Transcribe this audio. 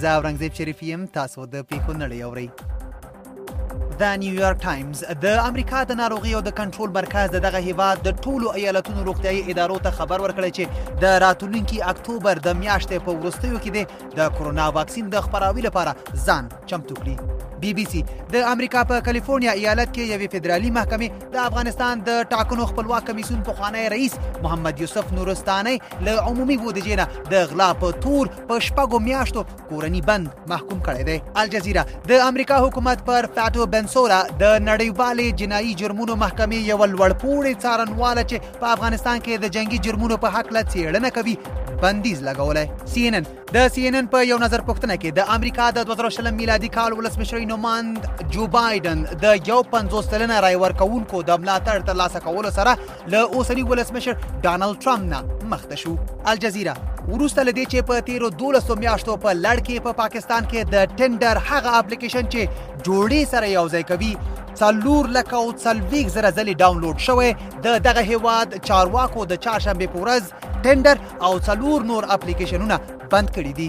زه اورنګزیب شریفی يم تاسو د پیښو نړۍ اورئ د نیویارک ټایمز د امریکا د ناروغي او د کنټرول مرکز دغه هیواد د ټولو ایالتونو روغتیايي ادارو ته خبر ورکړی چې د راتلونکي اکتوبر د میاشتې په وروستیو کې د کرونا واکسین د خپراوي لپاره ځان چمتو کړي بي بي سي د امریکا په کالیفورنیا ایالت کې یوې فدرالي محکمې د افغانستان د ټاکنو خپلواک کمیسیون پخوانی رئیس محمد یوسف نورستاني له عمومي بودجې نه د غلا په تور په شپږو میاشتو کورنی بند محکوم کړی دی الجزیره د امریکا حکومت پر فاټو بنسورا د نړیوالې جنایي جرمونو محکمې یو لوړپوړی څارنواله چې په افغانستان کې د جنگي جرمونو په حق لا څېړنه کوي بندیز لګولی سی ان ان د سی ان ان په یو نظر پوښتنه کې د امریکا د 2020 میلادي کال ولسمشرۍ نوماند جو بایدن د یو 50 سلنه رای ورکوونکو د ملاتړ ترلاسه کولو سره له اوسني ولسمشر ډانلډ ټرمپ نه مخ ته شو الجزیره وروسته لدې چې په تیرو 12 میاشتو په لړ کې په پاکستان کې د ټندر هغه اپلیکیشن چې جوړې سره یو ځای کوي څلور لکه او څلوېښت زره ځلې ډاونلوډ شوی د دغه هیواد چارواکو د چهارشنبې په ورځ ټندر او څلور نور اپلیکیشنونه بند کړي دي